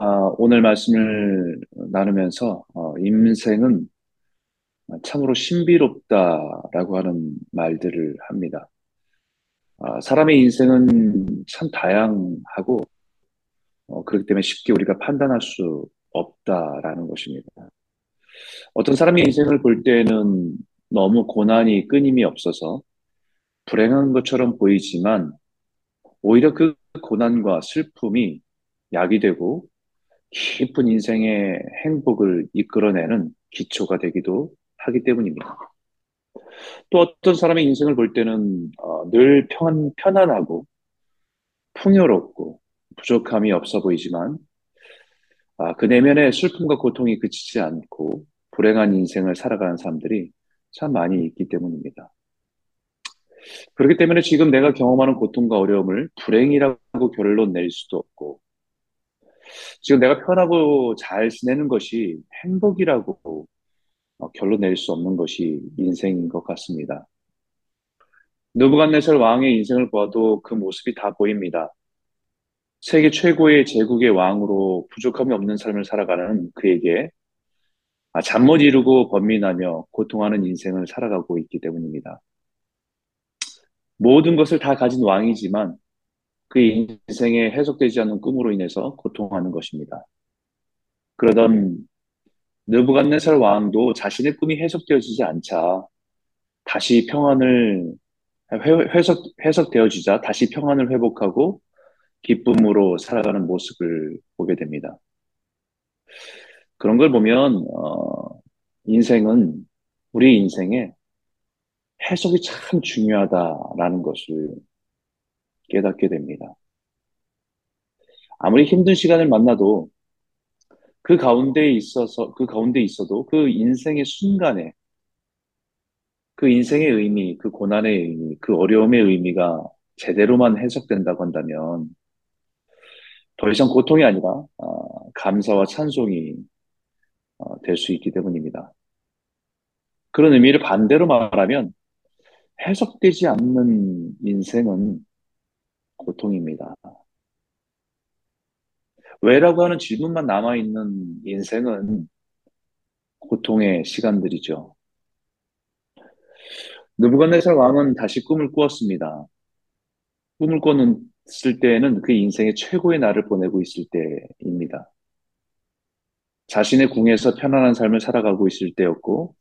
아, 오늘 말씀을 나누면서 어, 인생은 참으로 신비롭다라고 하는 말들을 합니다. 아, 사람의 인생은 참 다양하고 어, 그렇기 때문에 쉽게 우리가 판단할 수 없다라는 것입니다. 어떤 사람의 인생을 볼 때는 너무 고난이 끊임이 없어서 불행한 것처럼 보이지만 오히려 그 고난과 슬픔이 약이 되고 깊은 인생의 행복을 이끌어내는 기초가 되기도 하기 때문입니다. 또 어떤 사람의 인생을 볼 때는 어, 늘 편, 편안하고 풍요롭고 부족함이 없어 보이지만 아, 그 내면의 슬픔과 고통이 그치지 않고 불행한 인생을 살아가는 사람들이 참 많이 있기 때문입니다. 그렇기 때문에 지금 내가 경험하는 고통과 어려움을 불행이라고 결론 낼 수도 없고 지금 내가 편하고 잘 지내는 것이 행복이라고 어, 결론 낼수 없는 것이 인생인 것 같습니다. 느부갓네살 왕의 인생을 봐도 그 모습이 다 보입니다. 세계 최고의 제국의 왕으로 부족함이 없는 삶을 살아가는 그에게 아, 잠못 이루고 번민하며 고통하는 인생을 살아가고 있기 때문입니다. 모든 것을 다 가진 왕이지만 그 인생에 해석되지 않는 꿈으로 인해서 고통하는 것입니다. 그러던 느부갓네살 왕도 자신의 꿈이 해석되어지지 않자 다시 평안을 해석 해석되어지자 다시 평안을 회복하고 기쁨으로 살아가는 모습을 보게 됩니다. 그런 걸 보면 어, 인생은 우리 인생에 해석이 참 중요하다라는 것을 깨닫게 됩니다. 아무리 힘든 시간을 만나도 그 가운데 있어서, 그 가운데 있어도 그 인생의 순간에 그 인생의 의미, 그 고난의 의미, 그 어려움의 의미가 제대로만 해석된다고 한다면 더 이상 고통이 아니라 어, 감사와 찬송이 어, 될 수 있기 때문입니다. 그런 의미를 반대로 말하면 해석되지 않는 인생은 고통입니다. 왜라고 하는 질문만 남아있는 인생은 고통의 시간들이죠. 느부갓네살 왕은 다시 꿈을 꾸었습니다. 꿈을 꿨을 때에는 그 인생의 최고의 날을 보내고 있을 때입니다. 자신의 궁에서 편안한 삶을 살아가고 있을 때였고,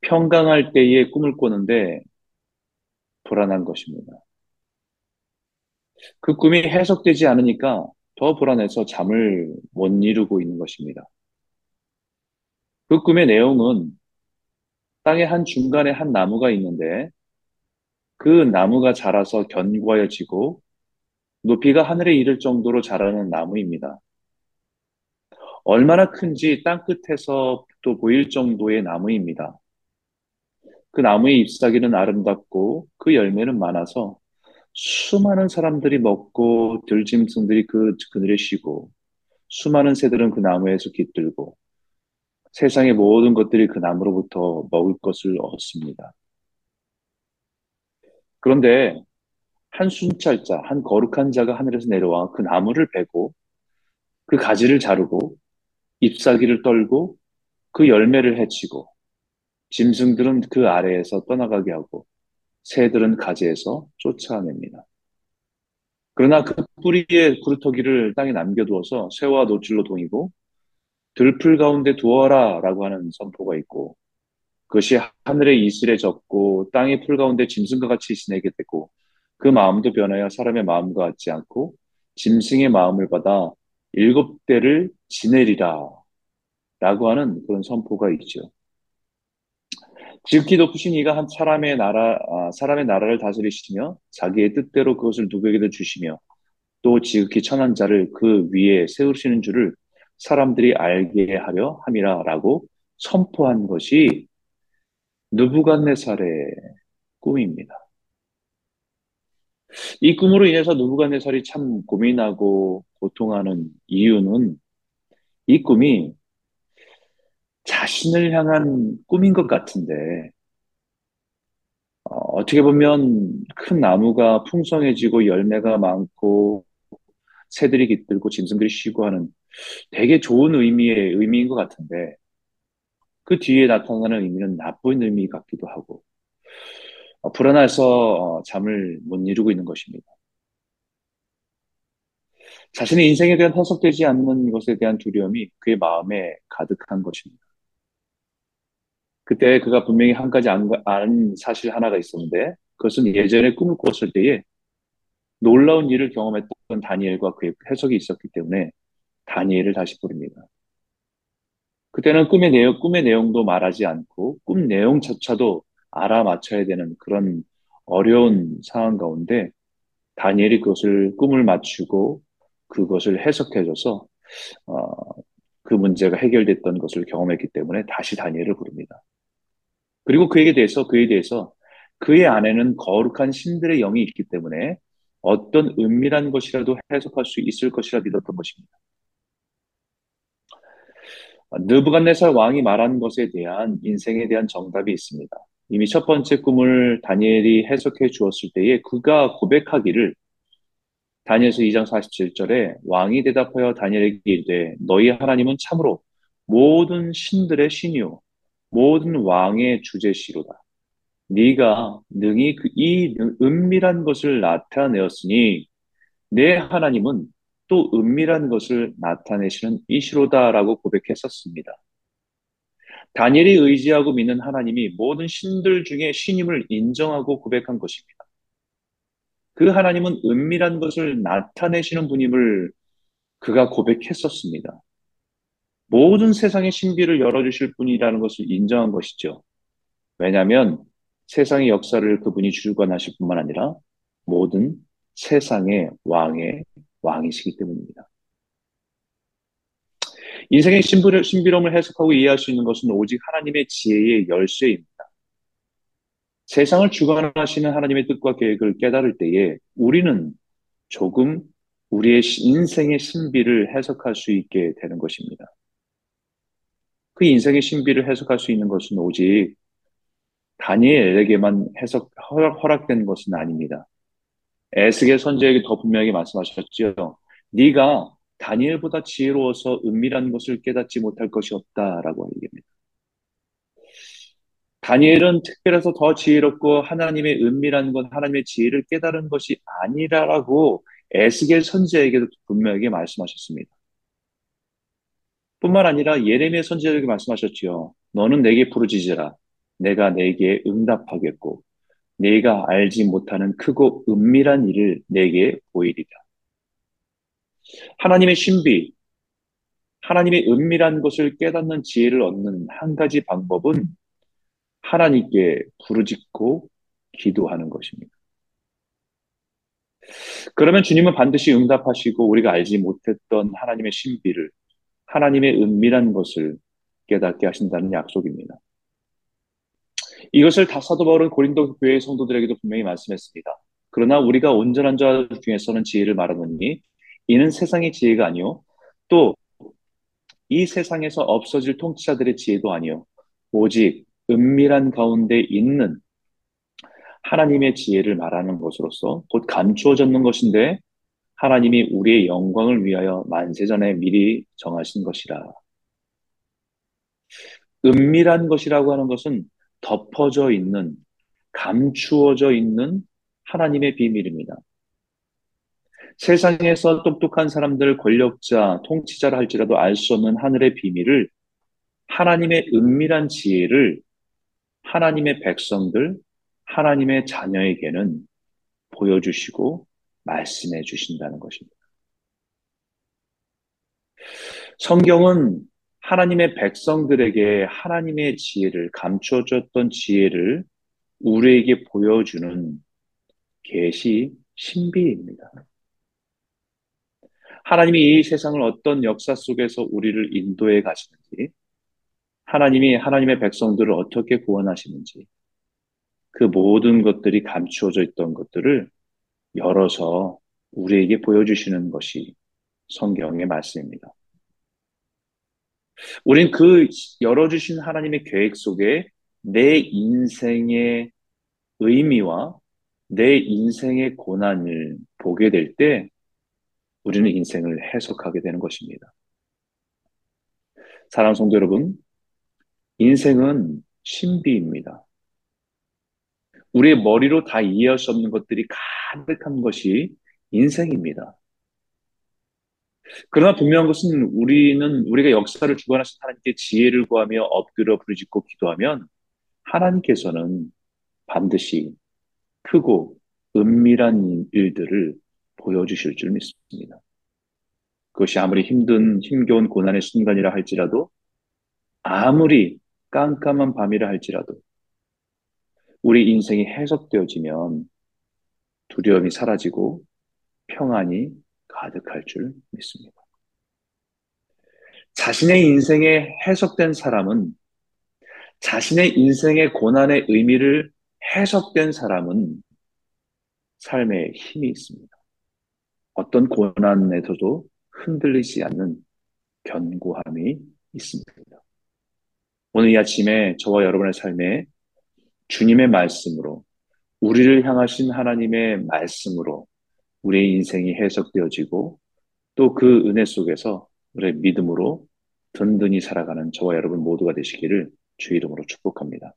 평강할 때에 꿈을 꾸는데 불안한 것입니다. 그 꿈이 해석되지 않으니까 더 불안해서 잠을 못 이루고 있는 것입니다. 그 꿈의 내용은 땅의 한 중간에 한 나무가 있는데 그 나무가 자라서 견고하여지고 높이가 하늘에 이를 정도로 자라는 나무입니다. 얼마나 큰지 땅 끝에서 또 보일 정도의 나무입니다. 그 나무의 잎사귀는 아름답고 그 열매는 많아서 수많은 사람들이 먹고 들짐승들이 그 그늘에 쉬고 수많은 새들은 그 나무에서 깃들고 세상의 모든 것들이 그 나무로부터 먹을 것을 얻습니다. 그런데 한 순찰자, 한 거룩한 자가 하늘에서 내려와 그 나무를 베고 그 가지를 자르고 잎사귀를 떨고 그 열매를 해치고 짐승들은 그 아래에서 떠나가게 하고 새들은 가지에서 쫓아냅니다. 그러나 그 뿌리의 구루터기를 땅에 남겨두어서 새와 노출로 동이고 들풀 가운데 두어라 라고 하는 선포가 있고 그것이 하늘의 이슬에 젖고 땅의 풀 가운데 짐승과 같이 지내게 되고 그 마음도 변하여 사람의 마음과 같지 않고 짐승의 마음을 받아 일곱 대를 지내리라 라고 하는 그런 선포가 있죠. 지극히 높으신 이가 한 사람의 나라, 아, 사람의 나라를 다스리시며 자기의 뜻대로 그것을 누구에게도 주시며 또 지극히 천한 자를 그 위에 세우시는 줄을 사람들이 알게 하려 함이라라고 선포한 것이 느부갓네살의 꿈입니다. 이 꿈으로 인해서 느부갓네살이 참 고민하고 고통하는 이유는 이 꿈이 자신을 향한 꿈인 것 같은데, 어, 떻게 보면 큰 나무가 풍성해지고 열매가 많고 새들이 깃들고 짐승들이 쉬고 하는 되게 좋은 의미의 의미인 것 같은데 그 뒤에 나타나는 의미는 나쁜 의미 같기도 하고 어, 불안해서 어, 잠을 못 이루고 있는 것입니다. 자신의 인생에 대한 해석되지 않는 것에 대한 두려움이 그의 마음에 가득한 것입니다. 그때 그가 분명히 한 가지 안, 아는 사실 하나가 있었는데 그것은 예전에 꿈을 꿨을 때에 놀라운 일을 경험했던 다니엘과 그의 해석이 있었기 때문에 다니엘을 다시 부릅니다. 그때는 꿈의 내용, 꿈의 내용도 말하지 않고 꿈 내용조차도 알아맞혀야 되는 그런 어려운 상황 가운데 다니엘이 그것을 꿈을 맞추고 그것을 해석해줘서 어, 그 문제가 해결됐던 것을 경험했기 때문에 다시 다니엘을 부릅니다. 그리고 그에게 대해서 그에 대해서 그의 안에는 거룩한 신들의 영이 있기 때문에 어떤 은밀한 것이라도 해석할 수 있을 것이라 믿었던 것입니다. 느부갓네살 왕이 말한 것에 대한 인생에 대한 정답이 있습니다. 이미 첫 번째 꿈을 다니엘이 해석해 주었을 때에 그가 고백하기를 다니엘서 2장 47절에 왕이 대답하여 다니엘에게 이르되 너희 하나님은 참으로 모든 신들의 신이요 모든 왕의 주제시로다. 네가 능히 그 이 은밀한 것을 나타내었으니 내 하나님은 또 은밀한 것을 나타내시는 이시로다라고 고백했었습니다. 다니엘이 의지하고 믿는 하나님이 모든 신들 중에 신임을 인정하고 고백한 것입니다. 그 하나님은 은밀한 것을 나타내시는 분임을 그가 고백했었습니다. 모든 세상의 신비를 열어주실 분이라는 것을 인정한 것이죠. 왜냐하면 세상의 역사를 그분이 주관하실 뿐만 아니라 모든 세상의 왕의 왕이시기 때문입니다. 인생의 신비로움을 해석하고 이해할 수 있는 것은 오직 하나님의 지혜의 열쇠입니다. 세상을 주관하시는 하나님의 뜻과 계획을 깨달을 때에 우리는 조금 우리의 인생의 신비를 해석할 수 있게 되는 것입니다. 그 인생의 신비를 해석할 수 있는 것은 오직 다니엘에게만 해석 허락된 것은 아닙니다. 에스겔 선지에게 더 분명히 말씀하셨죠. 네가 다니엘보다 지혜로워서 은밀한 것을 깨닫지 못할 것이 없다라고 얘기합니다. 다니엘은 특별해서 더 지혜롭고 하나님의 은밀한 것, 하나님의 지혜를 깨달은 것이 아니라라고 에스겔 선지에게도 분명하게 말씀하셨습니다. 뿐만 아니라 예레미야 선지자에게 말씀하셨지요. 너는 내게 부르짖으라. 내가 내게 응답하겠고 내가 알지 못하는 크고 은밀한 일을 내게 보이리라. 하나님의 신비, 하나님의 은밀한 것을 깨닫는 지혜를 얻는 한 가지 방법은 하나님께 부르짖고 기도하는 것입니다. 그러면 주님은 반드시 응답하시고 우리가 알지 못했던 하나님의 신비를 하나님의 은밀한 것을 깨닫게 하신다는 약속입니다. 이것을 다 사도 바울은 고린도 교회 성도들에게도 분명히 말씀했습니다. 그러나 우리가 온전한 자 중에서는 지혜를 말하느니 이는 세상의 지혜가 아니요 또 이 세상에서 없어질 통치자들의 지혜도 아니요 오직 은밀한 가운데 있는 하나님의 지혜를 말하는 것으로서 곧 감추어졌는 것인데 하나님이 우리의 영광을 위하여 만세전에 미리 정하신 것이라. 은밀한 것이라고 하는 것은 덮어져 있는, 감추어져 있는 하나님의 비밀입니다. 세상에서 똑똑한 사람들, 권력자, 통치자를 할지라도 알 수 없는 하늘의 비밀을 하나님의 은밀한 지혜를 하나님의 백성들, 하나님의 자녀에게는 보여주시고 말씀해 주신다는 것입니다. 성경은 하나님의 백성들에게 하나님의 지혜를 감춰줬던 지혜를 우리에게 보여주는 계시 신비입니다. 하나님이 이 세상을 어떤 역사 속에서 우리를 인도해 가시는지, 하나님이 하나님의 백성들을 어떻게 구원하시는지, 그 모든 것들이 감추어져 있던 것들을 열어서 우리에게 보여주시는 것이 성경의 말씀입니다. 우린 그 열어주신 하나님의 계획 속에 내 인생의 의미와 내 인생의 고난을 보게 될 때 우리는 인생을 해석하게 되는 것입니다. 사랑하는 성도 여러분, 인생은 신비입니다. 우리의 머리로 다 이해할 수 없는 것들이 가득한 것이 인생입니다. 그러나 분명한 것은 우리는 우리가 역사를 주관하신 하나님께 지혜를 구하며 엎드려 부르짖고 기도하면 하나님께서는 반드시 크고 은밀한 일들을 보여주실 줄 믿습니다. 그것이 아무리 힘든 힘겨운 고난의 순간이라 할지라도 아무리 깜깜한 밤이라 할지라도 우리 인생이 해석되어지면 두려움이 사라지고 평안이 가득할 줄 믿습니다. 자신의 인생에 해석된 사람은 자신의 인생의 고난의 의미를 해석된 사람은 삶에 힘이 있습니다. 어떤 고난에서도 흔들리지 않는 견고함이 있습니다. 오늘 이 아침에 저와 여러분의 삶에 주님의 말씀으로 우리를 향하신 하나님의 말씀으로 우리의 인생이 해석되어지고 또 그 은혜 속에서 우리의 믿음으로 든든히 살아가는 저와 여러분 모두가 되시기를 주 이름으로 축복합니다.